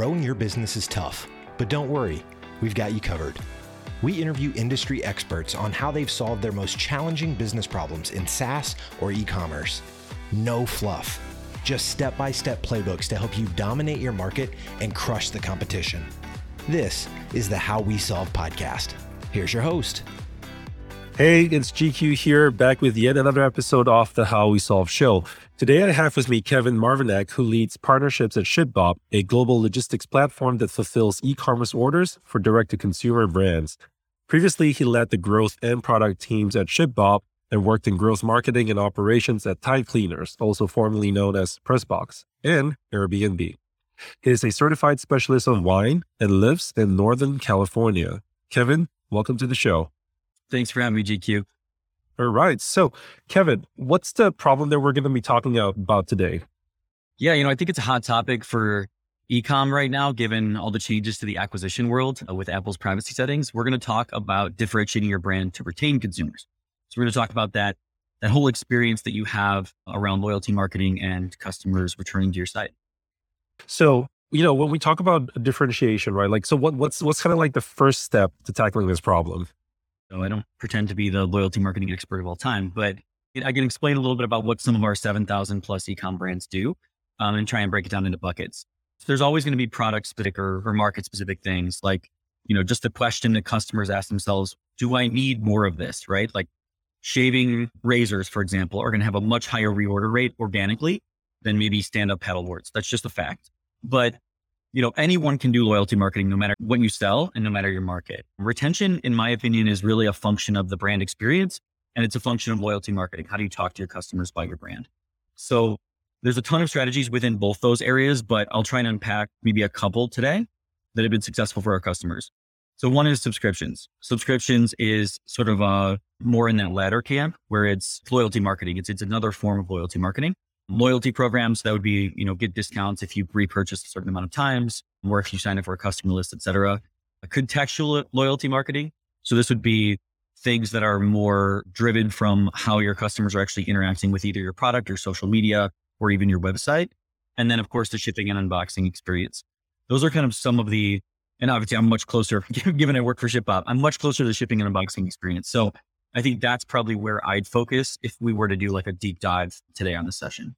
Growing your business is tough, but don't worry, we've got you covered. We interview industry experts on how they've solved their most challenging business problems in SaaS or e commerce. No fluff, just step by step playbooks to help you dominate your market and crush the competition. This is the How We Solve podcast. Here's your host. Hey, it's GQ here, back with yet another episode of the How We Solve show. Today I have with me Kevin Marvinac, who leads partnerships at ShipBob, a global logistics platform that fulfills e-commerce orders for direct-to-consumer brands. Previously, he led the growth and product teams at ShipBob and worked in growth marketing and operations at Tide Cleaners, also formerly known as Pressbox, and Airbnb. He is a certified specialist on wine and lives in Northern California. Kevin, welcome to the show. Thanks for having me, GQ. All right. So, Kevin, what's the problem that we're going to be talking about today? Yeah, you know, I think it's a hot topic for ecom right now, given all the changes to the acquisition world uh, with Apple's privacy settings. We're going to talk about differentiating your brand to retain consumers. So we're going to talk about that that whole experience that you have around loyalty marketing and customers returning to your site. So, you know, when we talk about differentiation, right? Like, so what, what's what's kind of like the first step to tackling this problem? So I don't pretend to be the loyalty marketing expert of all time, but I can explain a little bit about what some of our 7,000 plus ecom brands do um, and try and break it down into buckets. So there's always going to be product specific or, or market specific things like, you know, just the question that customers ask themselves, do I need more of this? Right. Like shaving razors, for example, are going to have a much higher reorder rate organically than maybe stand up paddleboards. That's just a fact. But you know, anyone can do loyalty marketing no matter what you sell and no matter your market. Retention, in my opinion, is really a function of the brand experience and it's a function of loyalty marketing. How do you talk to your customers about your brand? So there's a ton of strategies within both those areas, but I'll try and unpack maybe a couple today that have been successful for our customers. So one is subscriptions. Subscriptions is sort of a more in that latter camp where it's loyalty marketing. It's, it's another form of loyalty marketing loyalty programs that would be you know get discounts if you repurchase a certain amount of times or if you sign up for a customer list etc a contextual loyalty marketing so this would be things that are more driven from how your customers are actually interacting with either your product or social media or even your website. And then of course the shipping and unboxing experience. Those are kind of some of the and obviously i'm much closer given i work for ShipBob i'm much closer to the shipping and unboxing experience. So I think that's probably where I'd focus if we were to do like a deep dive today on the session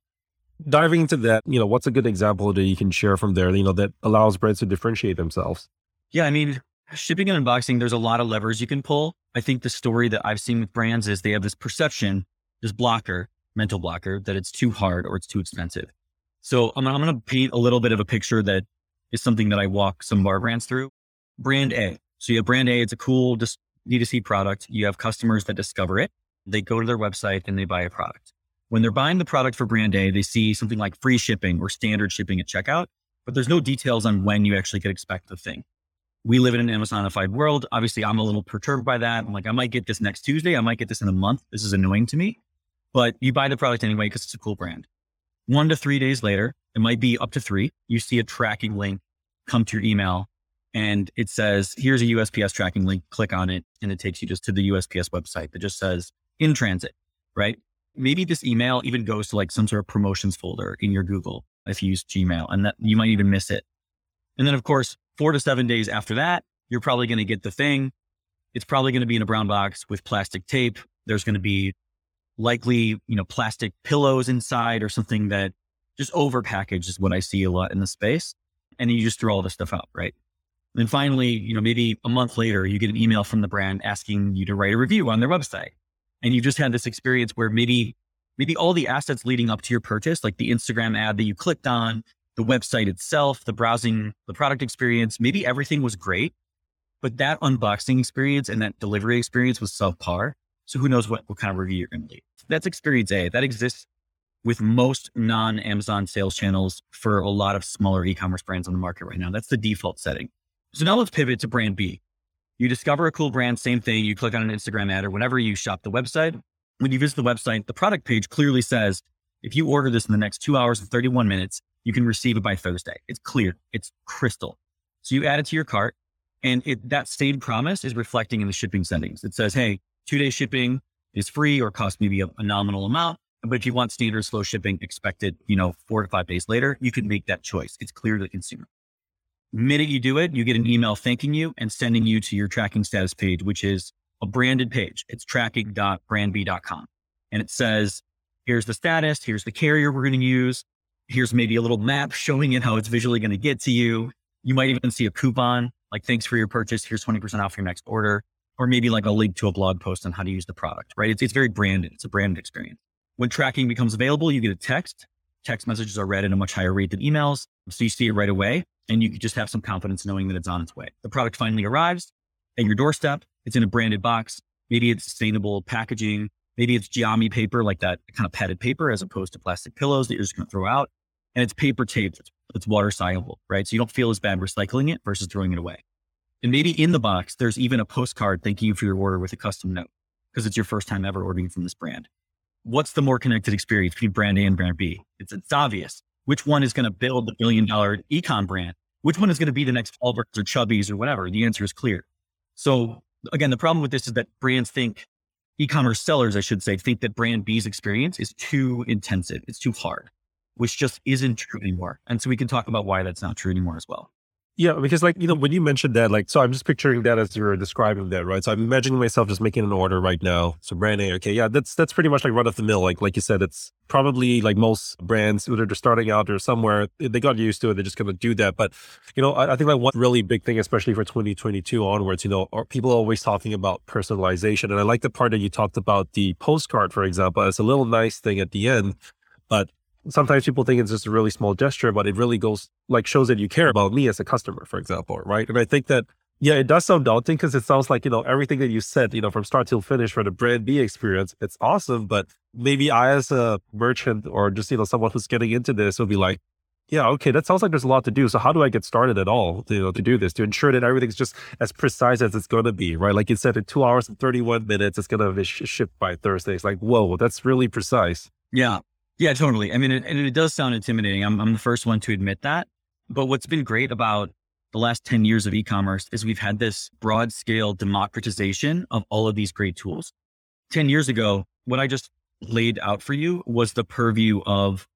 diving into that, you know, what's a good example that you can share from there, you know, that allows brands to differentiate themselves? Yeah, I mean, shipping and unboxing, there's a lot of levers you can pull. I think the story that I've seen with brands is they have this perception, this blocker, mental blocker, that it's too hard or it's too expensive. So I'm, I'm going to paint a little bit of a picture that is something that I walk some of our brands through. Brand A. So you have brand A, it's a cool just D2C product. You have customers that discover it. They go to their website and they buy a product. When they're buying the product for brand A, they see something like free shipping or standard shipping at checkout, but there's no details on when you actually could expect the thing. We live in an Amazonified world. Obviously, I'm a little perturbed by that. I'm like, I might get this next Tuesday. I might get this in a month. This is annoying to me, but you buy the product anyway because it's a cool brand. One to three days later, it might be up to three. You see a tracking link come to your email and it says, here's a USPS tracking link. Click on it. And it takes you just to the USPS website that just says in transit, right? Maybe this email even goes to like some sort of promotions folder in your Google if you use Gmail and that you might even miss it. And then of course, four to seven days after that, you're probably going to get the thing. It's probably going to be in a brown box with plastic tape. There's going to be likely, you know, plastic pillows inside or something that just overpackaged is what I see a lot in the space. And you just throw all this stuff out, right? And finally, you know, maybe a month later, you get an email from the brand asking you to write a review on their website and you just had this experience where maybe maybe all the assets leading up to your purchase, like the Instagram ad that you clicked on, the website itself, the browsing, the product experience, maybe everything was great, but that unboxing experience and that delivery experience was subpar. So who knows what, what kind of review you're going to leave. That's experience A. That exists with most non Amazon sales channels for a lot of smaller e-commerce brands on the market right now. That's the default setting. So now let's pivot to brand B. You discover a cool brand, same thing. You click on an Instagram ad or whenever you shop the website. When you visit the website, the product page clearly says, if you order this in the next two hours and 31 minutes, you can receive it by Thursday. It's clear, it's crystal. So you add it to your cart and it, that same promise is reflecting in the shipping settings. It says, hey, two day shipping is free or costs maybe a, a nominal amount. But if you want standard slow shipping expected, you know, four to five days later, you can make that choice. It's clear to the consumer. Minute you do it, you get an email thanking you and sending you to your tracking status page, which is a branded page. It's tracking.brandb.com. And it says, here's the status, here's the carrier we're going to use, here's maybe a little map showing it how it's visually going to get to you. You might even see a coupon like, thanks for your purchase. Here's 20% off your next order. Or maybe like a link to a blog post on how to use the product, right? It's, it's very branded. It's a branded experience. When tracking becomes available, you get a text. Text messages are read at a much higher rate than emails. So you see it right away and you can just have some confidence knowing that it's on its way. The product finally arrives at your doorstep. It's in a branded box. Maybe it's sustainable packaging. Maybe it's Geami paper, like that kind of padded paper, as opposed to plastic pillows that you're just going to throw out. And it's paper taped. It's, it's water soluble, right? So you don't feel as bad recycling it versus throwing it away. And maybe in the box, there's even a postcard thanking you for your order with a custom note because it's your first time ever ordering from this brand. What's the more connected experience between brand A and brand B? It's, it's obvious. Which one is going to build the billion dollar ecom brand? Which one is going to be the next Allbirds or Chubbies or whatever? The answer is clear. So again, the problem with this is that brands think e-commerce sellers, I should say, think that brand B's experience is too intensive. It's too hard, which just isn't true anymore. And so we can talk about why that's not true anymore as well. Yeah, because like, you know, when you mentioned that, like, so I'm just picturing that as you're describing that, right? So I'm imagining myself just making an order right now. So brand A, okay, yeah, that's that's pretty much like run of the mill. Like like you said, it's probably like most brands, whether they're starting out or somewhere, they got used to it. They're just gonna do that. But you know, I, I think like one really big thing, especially for 2022 onwards, you know, are people are always talking about personalization. And I like the part that you talked about the postcard, for example, as a little nice thing at the end. But sometimes people think it's just a really small gesture, but it really goes like shows that you care about me as a customer, for example, right? And I think that yeah, it does sound daunting because it sounds like you know everything that you said, you know, from start till finish for the brand B experience, it's awesome. But maybe I, as a merchant or just you know someone who's getting into this, will be like, yeah, okay, that sounds like there's a lot to do. So how do I get started at all, to, you know, to do this to ensure that everything's just as precise as it's going to be, right? Like you said, in two hours and 31 minutes, it's going to be shipped by Thursday. It's like, whoa, that's really precise. Yeah, yeah, totally. I mean, it, and it does sound intimidating. I'm, I'm the first one to admit that. But what's been great about the last 10 years of e-commerce is we've had this broad scale democratization of all of these great tools. 10 years ago, what I just laid out for you was the purview of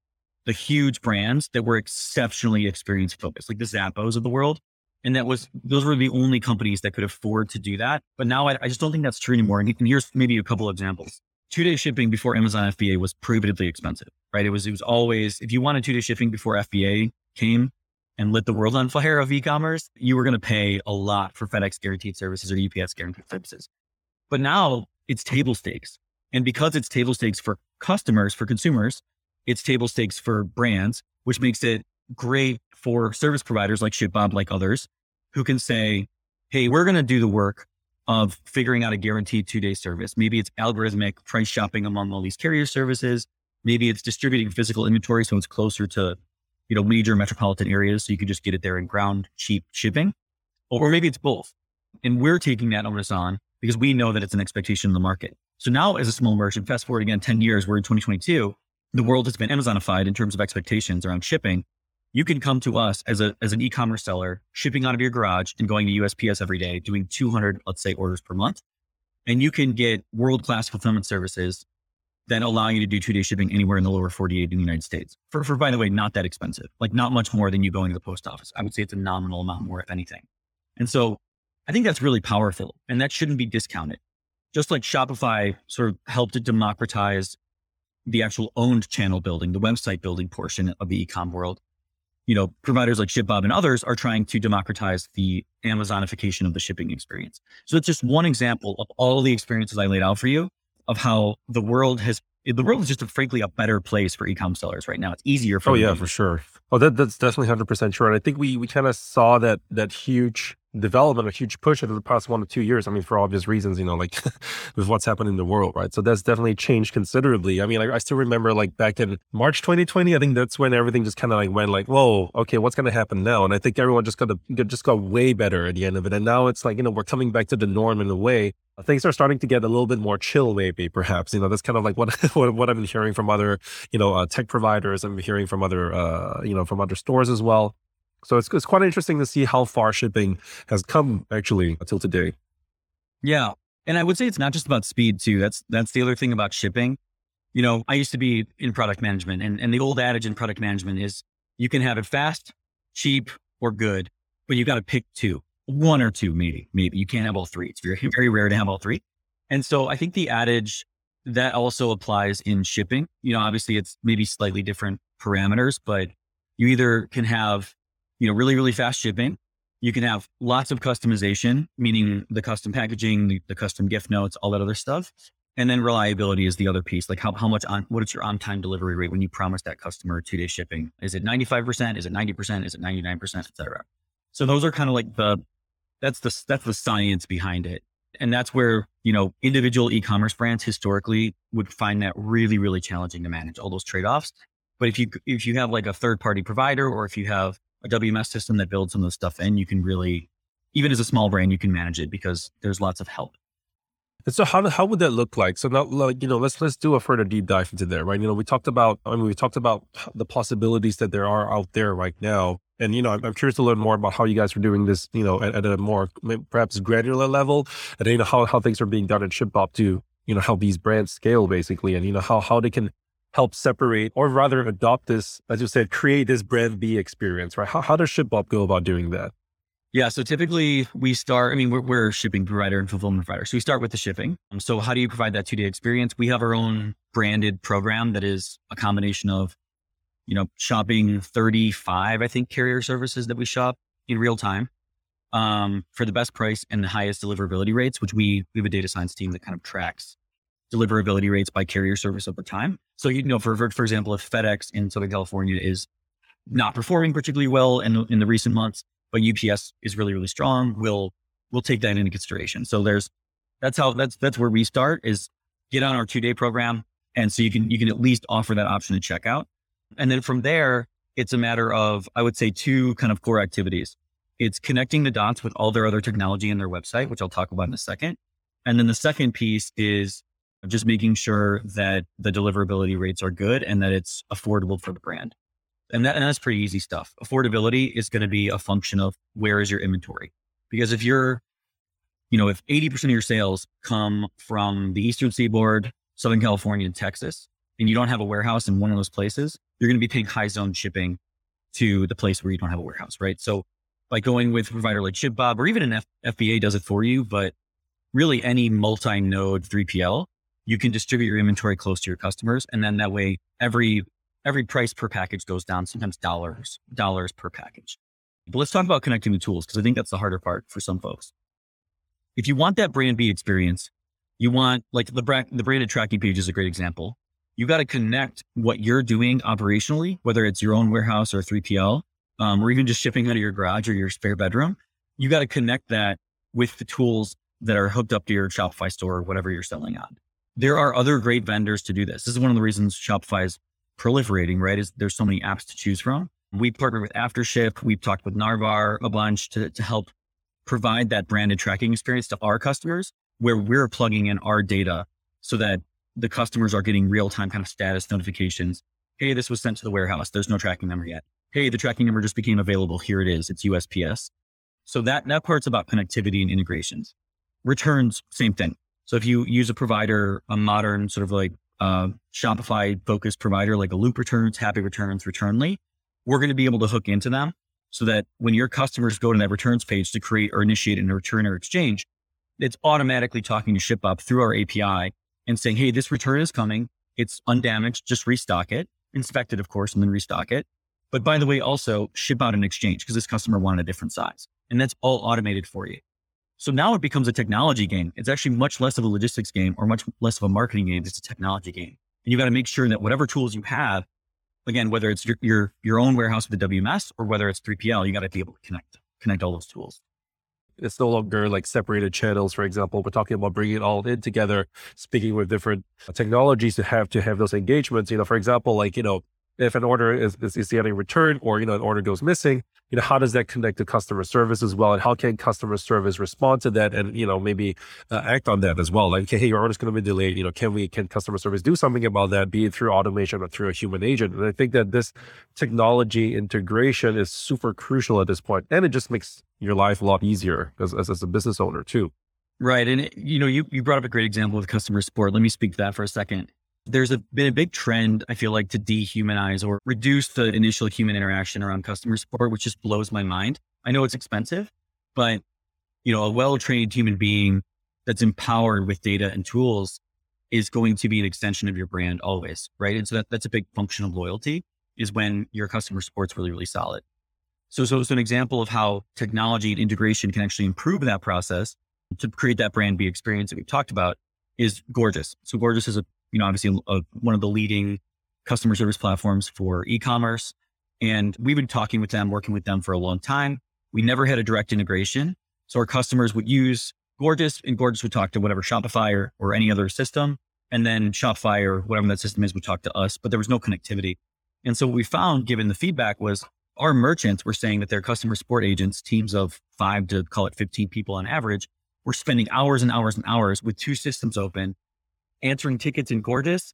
the huge brands that were exceptionally experience focused, like the Zappos of the world. And that was, those were the only companies that could afford to do that. But now I, I just don't think that's true anymore. And here's maybe a couple examples two day shipping before Amazon FBA was prohibitively expensive, right? It was, it was always, if you wanted two day shipping before FBA came and lit the world on fire of e-commerce, you were going to pay a lot for FedEx guaranteed services or UPS guaranteed services. But now it's table stakes. And because it's table stakes for customers, for consumers, it's table stakes for brands, which makes it great for service providers like ShipBob, like others, who can say, Hey, we're going to do the work of figuring out a guaranteed two day service. Maybe it's algorithmic price shopping among all these carrier services. Maybe it's distributing physical inventory so it's closer to, you know, major metropolitan areas so you can just get it there in ground cheap shipping. Or maybe it's both. And we're taking that onus on because we know that it's an expectation in the market. So now as a small merchant, fast forward again 10 years, we're in 2022, the world has been Amazonified in terms of expectations around shipping you can come to us as a as an e-commerce seller shipping out of your garage and going to USPS every day doing 200 let's say orders per month. And you can get world-class fulfillment services that allow you to do two-day shipping anywhere in the lower 48 in the United States. For, for by the way not that expensive like not much more than you going to the post office. I would say it's a nominal amount more if anything. And so I think that's really powerful and that shouldn't be discounted. Just like Shopify sort of helped to democratize the actual owned channel building the website building portion of the e-com world you know, providers like ShipBob and others are trying to democratize the Amazonification of the shipping experience. So it's just one example of all the experiences I laid out for you of how the world has the world is just a, frankly a better place for e-com sellers right now. It's easier for Oh yeah, for sure. Oh, that, that's definitely hundred percent sure. And I think we we kind of saw that that huge development, a huge push over the past one to two years. I mean, for obvious reasons, you know, like with what's happening in the world, right? So that's definitely changed considerably. I mean, like, I still remember like back in March 2020, I think that's when everything just kind of like went like, whoa, okay, what's going to happen now? And I think everyone just got to, just got way better at the end of it. And now it's like, you know, we're coming back to the norm in a way. Things are starting to get a little bit more chill, maybe, perhaps. You know, that's kind of like what what, what I've been hearing from other, you know, uh, tech providers. I'm hearing from other, uh, you know, from other stores as well. So it's, it's quite interesting to see how far shipping has come actually until today. Yeah. And I would say it's not just about speed too. That's, that's the other thing about shipping. You know, I used to be in product management and, and the old adage in product management is you can have it fast, cheap, or good. but you got to pick two, one or two, maybe, maybe you can't have all three. It's very, very rare to have all three. And so I think the adage that also applies in shipping, you know, obviously it's maybe slightly different parameters, but you either can have, you know, really, really fast shipping. You can have lots of customization, meaning the custom packaging, the, the custom gift notes, all that other stuff. And then reliability is the other piece. Like how, how much on, what is your on time delivery rate when you promise that customer two day shipping? Is it 95%? Is it 90%? Is it 99%, et cetera? So those are kind of like the, that's the, that's the science behind it. And that's where, you know, individual e-commerce brands historically would find that really, really challenging to manage all those trade-offs. But if you, if you have like a third party provider or if you have a WMS system that builds some of the stuff in, you can really, even as a small brand, you can manage it because there's lots of help. And so how how would that look like? So now, like you know, let's let's do a further deep dive into there, right? You know, we talked about I mean, we talked about the possibilities that there are out there right now, and you know, I'm, I'm curious to learn more about how you guys are doing this, you know, at, at a more perhaps granular level, and you know how how things are being done at ShipBob to you know how these brands scale basically, and you know how how they can help separate or rather adopt this, as you said, create this brand B experience, right? How how does ShipBob go about doing that? Yeah. So typically we start, I mean, we're, we're, a shipping provider and fulfillment provider. So we start with the shipping. Um, so how do you provide that two day experience? We have our own branded program that is a combination of, you know, shopping 35, I think, carrier services that we shop in real time um, for the best price and the highest deliverability rates, which we, we have a data science team that kind of tracks deliverability rates by carrier service over time. So, you know, for, for example, if FedEx in Southern California is not performing particularly well in, in the recent months, but UPS is really, really strong. We'll, we'll take that into consideration. So there's, that's how, that's, that's where we start is get on our two day program. And so you can, you can at least offer that option to checkout. And then from there, it's a matter of, I would say two kind of core activities. It's connecting the dots with all their other technology in their website, which I'll talk about in a second. And then the second piece is just making sure that the deliverability rates are good and that it's affordable for the brand. And, that, and that's pretty easy stuff. Affordability is going to be a function of where is your inventory? Because if you're, you know, if 80% of your sales come from the Eastern Seaboard, Southern California, and Texas, and you don't have a warehouse in one of those places, you're going to be paying high zone shipping to the place where you don't have a warehouse, right? So by going with a provider like ShipBob or even an F- FBA does it for you, but really any multi-node 3PL, you can distribute your inventory close to your customers. And then that way every every price per package goes down, sometimes dollars, dollars per package. But let's talk about connecting the tools because I think that's the harder part for some folks. If you want that brand B experience, you want like the, brand, the branded tracking page is a great example. You got to connect what you're doing operationally, whether it's your own warehouse or 3PL, um, or even just shipping out of your garage or your spare bedroom. You got to connect that with the tools that are hooked up to your Shopify store or whatever you're selling on. There are other great vendors to do this. This is one of the reasons Shopify is proliferating, right? Is there's so many apps to choose from. We partner with Aftership. We've talked with Narvar a bunch to, to help provide that branded tracking experience to our customers where we're plugging in our data so that the customers are getting real time kind of status notifications. Hey, this was sent to the warehouse. There's no tracking number yet. Hey, the tracking number just became available. Here it is. It's USPS. So that, that part's about connectivity and integrations. Returns, same thing. So if you use a provider, a modern sort of like uh, Shopify focused provider like a Loop Returns, Happy Returns, Returnly, we're going to be able to hook into them so that when your customers go to that returns page to create or initiate a return or exchange, it's automatically talking to ShipBob through our API and saying, Hey, this return is coming. It's undamaged. Just restock it, inspect it, of course, and then restock it. But by the way, also ship out an exchange because this customer wanted a different size. And that's all automated for you. So now it becomes a technology game. It's actually much less of a logistics game or much less of a marketing game. It's a technology game. And you've got to make sure that whatever tools you have, again, whether it's your, your, your own warehouse with the WMS or whether it's 3PL, you got to be able to connect, connect all those tools. It's no longer like separated channels, for example. We're talking about bringing it all in together, speaking with different technologies to have to have those engagements. You know, for example, like, you know, if an order is, is, is getting returned or, you know, an order goes missing, you know, how does that connect to customer service as well? And how can customer service respond to that and, you know, maybe uh, act on that as well? Like, okay, hey, your order's going to be delayed. You know, can we, can customer service do something about that, be it through automation or through a human agent? And I think that this technology integration is super crucial at this point, And it just makes your life a lot easier as, as, as a business owner too. Right. And, you know, you, you brought up a great example with customer support. Let me speak to that for a second there's a, been a big trend, I feel like, to dehumanize or reduce the initial human interaction around customer support, which just blows my mind. I know it's expensive, but you know, a well-trained human being that's empowered with data and tools is going to be an extension of your brand always, right? And so that, that's a big function of loyalty is when your customer support's really, really solid. So, so it's an example of how technology and integration can actually improve that process to create that brand B experience that we've talked about is Gorgias. So Gorgias is a, you know, obviously a, uh, one of the leading customer service platforms for e-commerce. And we've been talking with them, working with them for a long time. We never had a direct integration. So our customers would use Gorgias and Gorgias would talk to whatever Shopify or, or any other system. And then Shopify or whatever that system is would talk to us, but there was no connectivity. And so what we found, given the feedback, was our merchants were saying that their customer support agents, teams of five to call it 15 people on average, were spending hours and hours and hours with two systems open, answering tickets in Gorgias,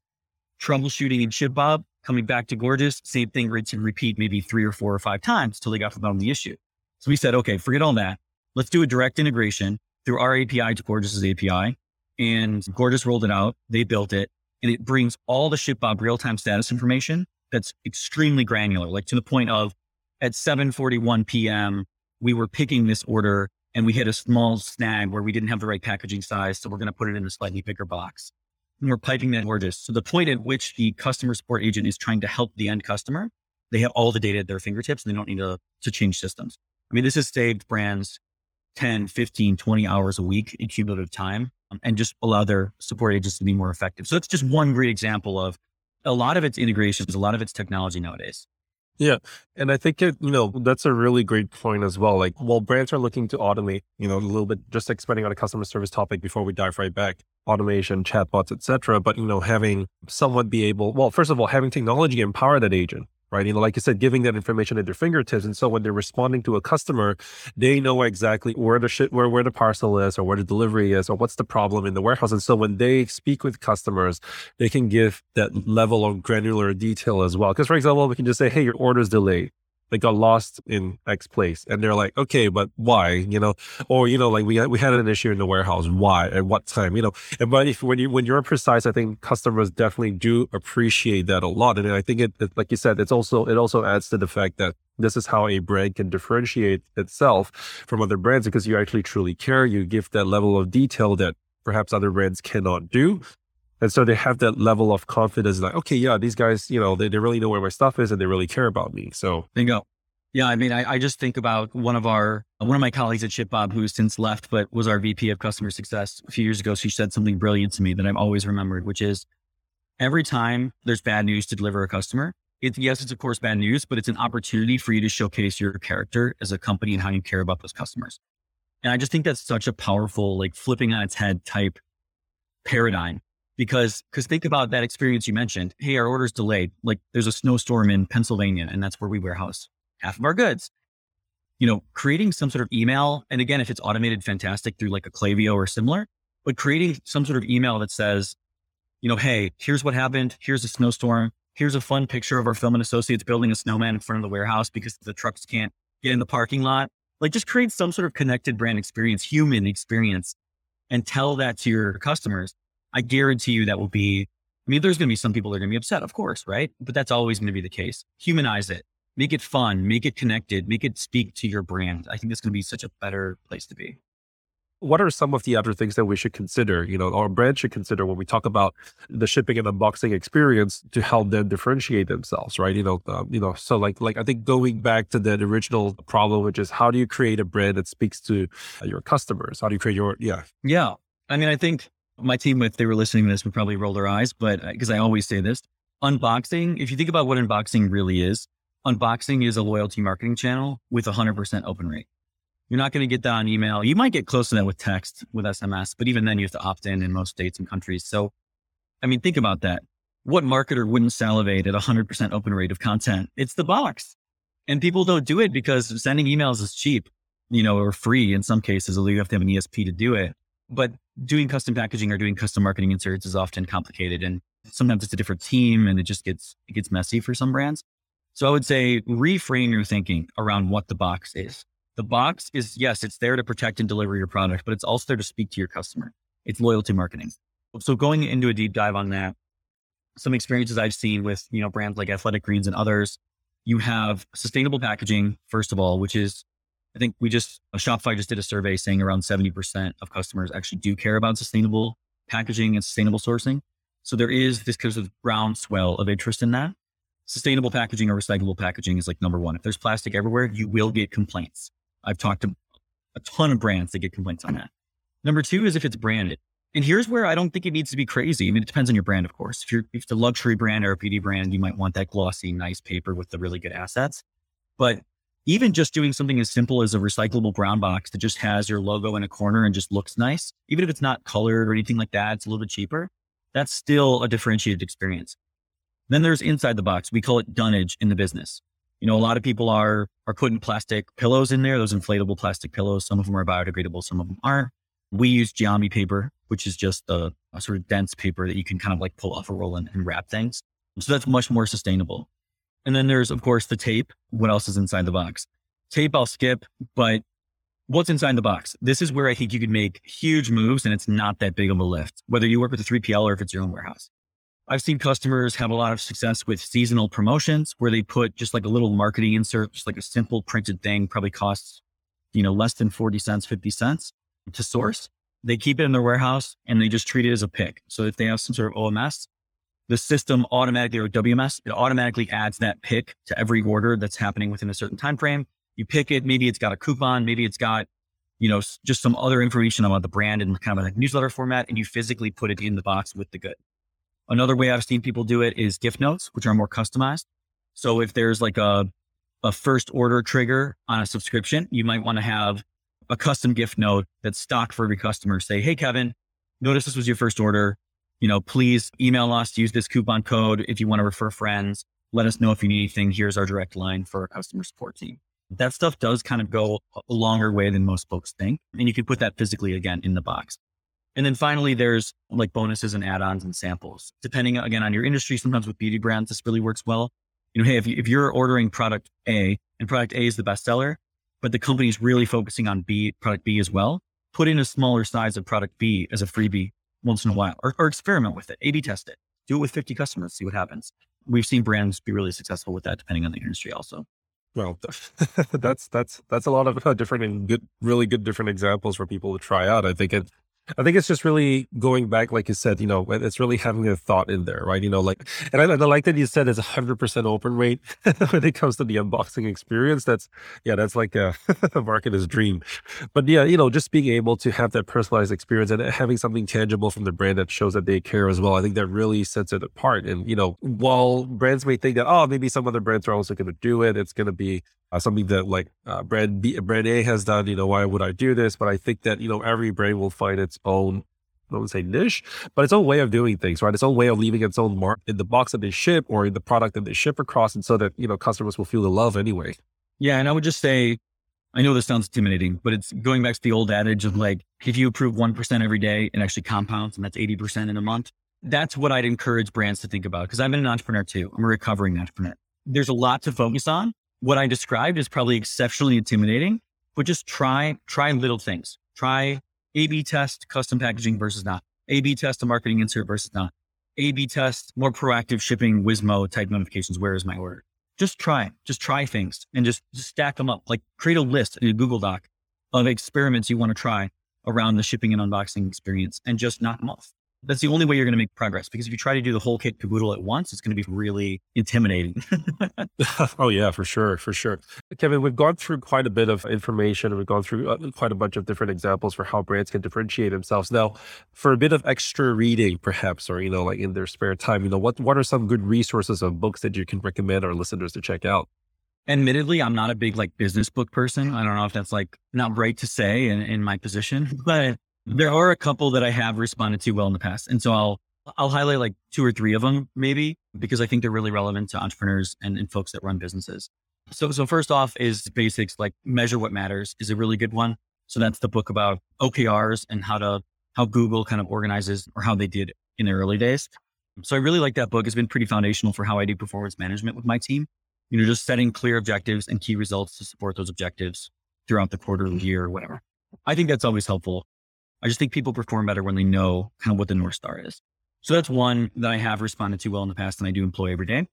troubleshooting in ShipBob, coming back to Gorgias, same thing, rinse and repeat maybe three or four or five times till they got to the bottom of the issue. So we said, okay, forget all that. Let's do a direct integration through our API to Gorgias's API. And Gorgias rolled it out. They built it and it brings all the ShipBob real-time status information that's extremely granular, like to the point of at 7:41 p.m. we were picking this order and we hit a small snag where we didn't have the right packaging size, so we're going to put it in a slightly bigger box. And we're piping that Gorgias. So the point at which the customer support agent is trying to help the end customer, they have all the data at their fingertips and they don't need to, to change systems. I mean, this has saved brands 10, 15, 20 hours a week in cumulative time um, and just allow their support agents to be more effective. So it's just one great example of a lot of its integrations, a lot of its technology nowadays. Yeah. And I think, it, you know, that's a really great point as well. Like, while brands are looking to automate, you know, a little bit, just expanding on a customer service topic before we dive right back, automation, chatbots, etc. But, you know, having someone be able, well, first of all, having technology empower that agent, right? You know, like you said, giving that information at their fingertips. And so when they're responding to a customer, they know exactly where the shit, where, where the parcel is or where the delivery is or what's the problem in the warehouse. And so when they speak with customers, they can give that level of granular detail as well. Because for example, we can just say, Hey, your order's delayed they got lost in X place. And they're like, okay, but why? You know, or, you know, like we, we had an issue in the warehouse. Why? At what time? You know, and but if when you, when you're precise, I think customers definitely do appreciate that a lot. And I think it, it like you said, it's also, it also adds to the fact that this is how a brand can differentiate itself from other brands because you actually truly care. You give that level of detail that perhaps other brands cannot do. And so they have that level of confidence, like, okay, yeah, these guys, you know, they, they really know where my stuff is and they really care about me. So bingo. Yeah, I mean, I, I just think about one of our one of my colleagues at ShipBob who's since left, but was our VP of customer success a few years ago. She said something brilliant to me that I've always remembered, which is every time there's bad news to deliver a customer, it, yes, it's of course bad news, but it's an opportunity for you to showcase your character as a company and how you care about those customers. And I just think that's such a powerful, like flipping on its head type paradigm because because think about that experience you mentioned. Hey, our order's delayed. Like there's a snowstorm in Pennsylvania, and that's where we warehouse half of our goods. You know, creating some sort of email, and again, if it's automated, fantastic through like a Klaviyo or similar, but creating some sort of email that says, you know, hey, here's what happened. Here's a snowstorm. Here's a fun picture of our film and associates building a snowman in front of the warehouse because the trucks can't get in the parking lot. Like just create some sort of connected brand experience, human experience, and tell that to your customers I guarantee you that will be, I mean, there's going to be some people that are going to be upset, of course, right? But that's always going to be the case. Humanize it, make it fun, make it connected, make it speak to your brand. I think that's going to be such a better place to be. What are some of the other things that we should consider, you know, our brand should consider when we talk about the shipping and unboxing experience to help them differentiate themselves, right? You know, um, you know, so like, like I think going back to that original problem, which is how do you create a brand that speaks to your customers? How do you create your, yeah, yeah. I mean, I think my team, if they were listening to this, would probably roll their eyes, but because uh, I always say this unboxing, if you think about what unboxing really is, unboxing is a loyalty marketing channel with 100% open rate. You're not going to get that on email. You might get close to that with text, with SMS, but even then you have to opt in in most states and countries. So, I mean, think about that. What marketer wouldn't salivate at 100% open rate of content? It's the box. And people don't do it because sending emails is cheap, you know, or free in some cases, although you have to have an ESP to do it. But doing custom packaging or doing custom marketing inserts is often complicated and sometimes it's a different team and it just gets it gets messy for some brands. So I would say reframe your thinking around what the box is. The box is yes, it's there to protect and deliver your product, but it's also there to speak to your customer. It's loyalty marketing. So going into a deep dive on that, some experiences I've seen with, you know, brands like Athletic Greens and others, you have sustainable packaging, first of all, which is I think we just, a Shopify just did a survey saying around 70% of customers actually do care about sustainable packaging and sustainable sourcing. So there is this kind of groundswell of interest in that. Sustainable packaging or recyclable packaging is like number one. If there's plastic everywhere, you will get complaints. I've talked to a ton of brands that get complaints on that. Number two is if it's branded. And here's where I don't think it needs to be crazy. I mean, it depends on your brand, of course. If you're if it's a luxury brand or a beauty brand, you might want that glossy, nice paper with the really good assets. But even just doing something as simple as a recyclable brown box that just has your logo in a corner and just looks nice, even if it's not colored or anything like that, it's a little bit cheaper. That's still a differentiated experience. Then there's inside the box. We call it dunnage in the business. You know, a lot of people are are putting plastic pillows in there, those inflatable plastic pillows. Some of them are biodegradable, some of them aren't. We use Geami paper, which is just a, a, sort of dense paper that you can kind of like pull off a roll and, and wrap things. So that's much more sustainable. And then there's, of course, the tape. What else is inside the box? Tape, I'll skip, but what's inside the box? This is where I think you can make huge moves and it's not that big of a lift, whether you work with a 3PL or if it's your own warehouse. I've seen customers have a lot of success with seasonal promotions where they put just like a little marketing insert, just like a simple printed thing, probably costs, you know, less than 40 cents, 50 cents to source. They keep it in their warehouse and they just treat it as a pick. So if they have some sort of OMS, the system automatically or WMS, it automatically adds that pick to every order that's happening within a certain time frame. You pick it, maybe it's got a coupon, maybe it's got, you know, just some other information about the brand in kind of a newsletter format, and you physically put it in the box with the good. Another way I've seen people do it is gift notes, which are more customized. So if there's like a a first order trigger on a subscription, you might want to have a custom gift note that's stocked for every customer. Say, hey Kevin, notice this was your first order you know, please email us, use this coupon code if you want to refer friends. Let us know if you need anything. Here's our direct line for our customer support team. That stuff does kind of go a longer way than most folks think. And you can put that physically again in the box. And then finally, there's like bonuses and add-ons and samples. Depending again on your industry, sometimes with beauty brands, this really works well. You know, hey, if, you, if you're ordering product A and product A is the bestseller, but the company's really focusing on B, product B as well, put in a smaller size of product B as a freebie once in a while or, or experiment with it, A B test it, do it with 50 customers, see what happens. We've seen brands be really successful with that, depending on the industry also. Well, that's that's that's a lot of uh, different and good, really good different examples for people to try out. I think it I think it's just really going back, like you said, you know, it's really having a thought in there, right? You know, like, and I, I like that you said it's a hundred percent open rate when it comes to the unboxing experience. That's, yeah, that's like a, a marketer's dream. But yeah, you know, just being able to have that personalized experience and having something tangible from the brand that shows that they care as well. I think that really sets it apart. And, you know, while brands may think that, oh, maybe some other brands are also going to do it, it's going to be uh, something that like uh, brand B, brand A has done. You know, why would I do this? But I think that you know every brand will find its own. I wouldn't say niche, but its own way of doing things, right? Its own way of leaving its own mark in the box that they ship or in the product that they ship across, and so that you know customers will feel the love anyway. Yeah, and I would just say, I know this sounds intimidating, but it's going back to the old adage of like, if you improve one percent every day, it actually compounds, and that's eighty percent in a month. That's what I'd encourage brands to think about because I've been an entrepreneur too. I'm a recovering entrepreneur. There's a lot to focus on, what I described is probably exceptionally intimidating, but just try, try little things. Try A B test custom packaging versus not. A B test a marketing insert versus not. A B test more proactive shipping WISMO type notifications. Where is my order? Just try, just try things and just, just stack them up. Like create a list in a Google Doc of experiments you want to try around the shipping and unboxing experience and just knock them off that's the only way you're going to make progress because if you try to do the whole kit caboodle at once, it's going to be really intimidating. oh yeah, for sure, for sure. Kevin, we've gone through quite a bit of information. and We've gone through uh, quite a bunch of different examples for how brands can differentiate themselves. Now, for a bit of extra reading, perhaps, or you know, like in their spare time, you know, what what are some good resources of books that you can recommend our listeners to check out? Admittedly, I'm not a big like business book person. I don't know if that's like not right to say in, in my position, but Mm-hmm. there are a couple that I have responded to well in the past. And so I'll, I'll highlight like two or three of them maybe because I think they're really relevant to entrepreneurs and, and folks that run businesses. So, so first off is basics like measure what matters is a really good one. So that's the book about OKRs and how to, how Google kind of organizes or how they did in the early days. So I really like that book. It's been pretty foundational for how I do performance management with my team. You know, just setting clear objectives and key results to support those objectives throughout the quarter, mm-hmm. year, or whatever. I think that's always helpful. I just think people perform better when they know kind of what the North Star is. So that's one that I have responded to well in the past and I do employ every day.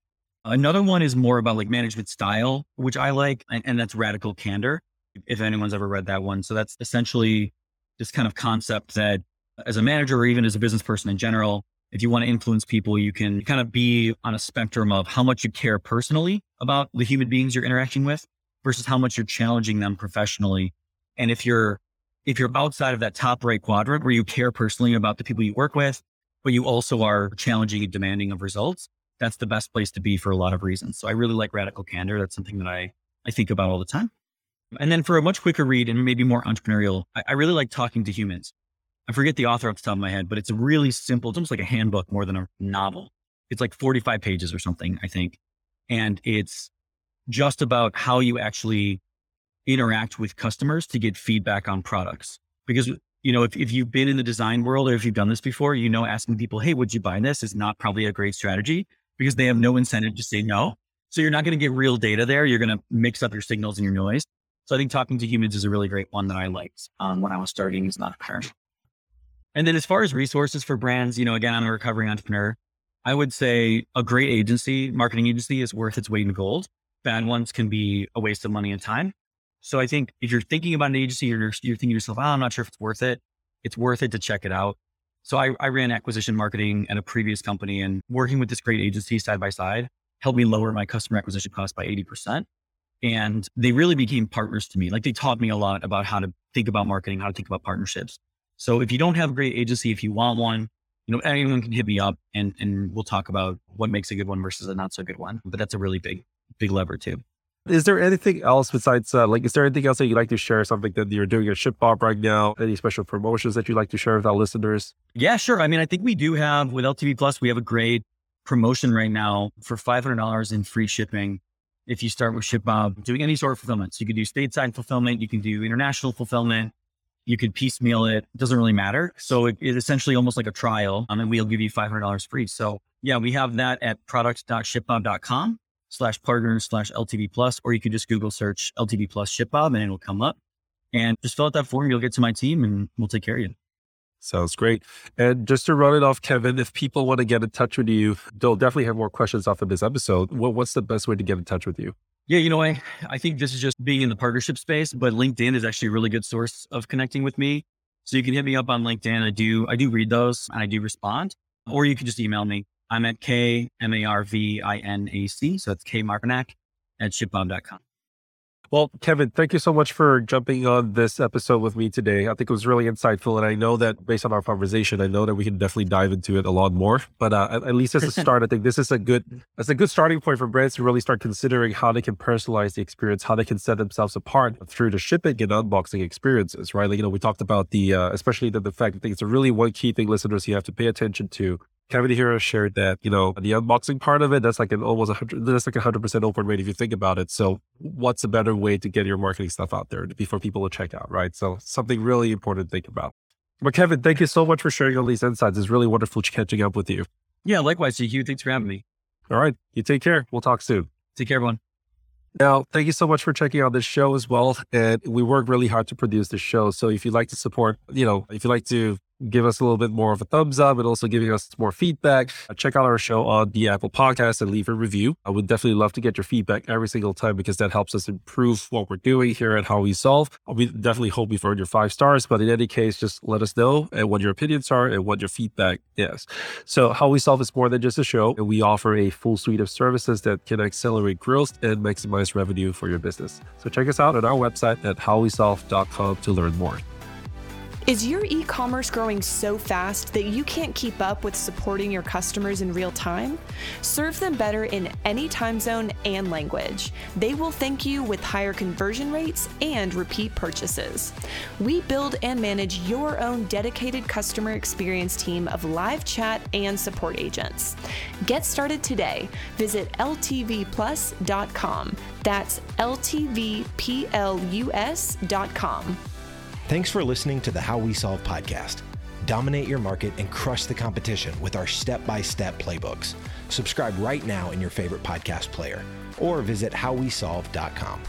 Another one is more about like management style, which I like, and, and that's radical candor. if anyone's ever read that one. So that's essentially this kind of concept that as a manager or even as a business person in general, if you want to influence people, you can kind of be on a spectrum of how much you care personally about the human beings you're interacting with versus how much you're challenging them professionally. And if you're if you're outside of that top right quadrant where you care personally about the people you work with, but you also are challenging and demanding of results, that's the best place to be for a lot of reasons. So I really like radical candor. That's something that I, I think about all the time. And then for a much quicker read and maybe more entrepreneurial, I, I really like talking to humans. I forget the author off the top of my head, but it's a really simple, it's almost like a handbook more than a novel. It's like 45 pages or something, I think. And it's just about how you actually interact with customers to get feedback on products. Because, you know, if, if you've been in the design world or if you've done this before, you know, asking people, hey, would you buy this is not probably a great strategy because they have no incentive to say no. So you're not going to get real data there. You're going to mix up your signals and your noise. So I think talking to humans is a really great one that I liked um, when I was starting as an entrepreneur. And then as far as resources for brands, you know, again, I'm a recovering entrepreneur. I would say a great agency, marketing agency is worth its weight in gold. Bad ones can be a waste of money and time. So I think if you're thinking about an agency, you're, you're thinking to yourself, oh, I'm not sure if it's worth it. It's worth it to check it out. So I, I ran acquisition marketing at a previous company and working with this great agency side by side helped me lower my customer acquisition cost by 80%. And they really became partners to me. Like they taught me a lot about how to think about marketing, how to think about partnerships. So if you don't have a great agency, if you want one, you know, anyone can hit me up and, and we'll talk about what makes a good one versus a not so good one. But that's a really big, big lever too. Is there anything else besides, uh, like, is there anything else that you'd like to share? Something that you're doing at ShipBob right now? Any special promotions that you'd like to share with our listeners? Yeah, sure. I mean, I think we do have with LTV Plus, we have a great promotion right now for $500 in free shipping. If you start with ShipBob, doing any sort of fulfillment. So you can do stateside fulfillment, you can do international fulfillment, you can piecemeal it. It doesn't really matter. So it is essentially almost like a trial. Um, and we'll give you $500 free. So yeah, we have that at product.shipbob.com slash partners slash LTV plus, or you can just Google search LTV plus ShipBob and it'll come up. And just fill out that form. You'll get to my team and we'll take care of you. Sounds great. And just to run it off, Kevin, if people want to get in touch with you, they'll definitely have more questions off of this episode. what's the best way to get in touch with you? Yeah, you know, I, I think this is just being in the partnership space, but LinkedIn is actually a really good source of connecting with me. So you can hit me up on LinkedIn. I do, I do read those and I do respond, or you can just email me. I'm at K M A R V I N A C. So it's K Marvinac at shipbob.com. Well, Kevin, thank you so much for jumping on this episode with me today. I think it was really insightful. And I know that based on our conversation, I know that we can definitely dive into it a lot more. But uh, at, at, least as a start, I think this is a good, as a good starting point for brands to really start considering how they can personalize the experience, how they can set themselves apart through the shipping and unboxing experiences, right? Like, you know, we talked about the, uh, especially the, the fact that it's a really one key thing listeners you have to pay attention to Kevin Hero shared that, you know, the unboxing part of it, that's like an almost hundred, that's like a hundred percent open rate if you think about it. So what's a better way to get your marketing stuff out there before people to check out, right? So something really important to think about. But Kevin, thank you so much for sharing all these insights. It's really wonderful catching up with you. Yeah, likewise, GQ. Thanks for having me. All right. You take care. We'll talk soon. Take care, everyone. Now, thank you so much for checking out this show as well. And we work really hard to produce this show. So if you'd like to support, you know, if you'd like to give us a little bit more of a thumbs up and also giving us more feedback. Uh, check out our show on the Apple Podcast and leave a review. I would definitely love to get your feedback every single time because that helps us improve what we're doing here at How We Solve. We definitely hope you've earned your five stars, but in any case, just let us know and what your opinions are and what your feedback is. So How We Solve is more than just a show, and we offer a full suite of services that can accelerate growth and maximize revenue for your business. So check us out on our website at howwesolve.com to learn more. Is your e commerce growing so fast that you can't keep up with supporting your customers in real time? Serve them better in any time zone and language. They will thank you with higher conversion rates and repeat purchases. We build and manage your own dedicated customer experience team of live chat and support agents. Get started today. Visit ltvplus.com. That's ltvplus.com. Thanks for listening to the How We Solve podcast. Dominate your market and crush the competition with our step by step playbooks. Subscribe right now in your favorite podcast player or visit howwesolve.com.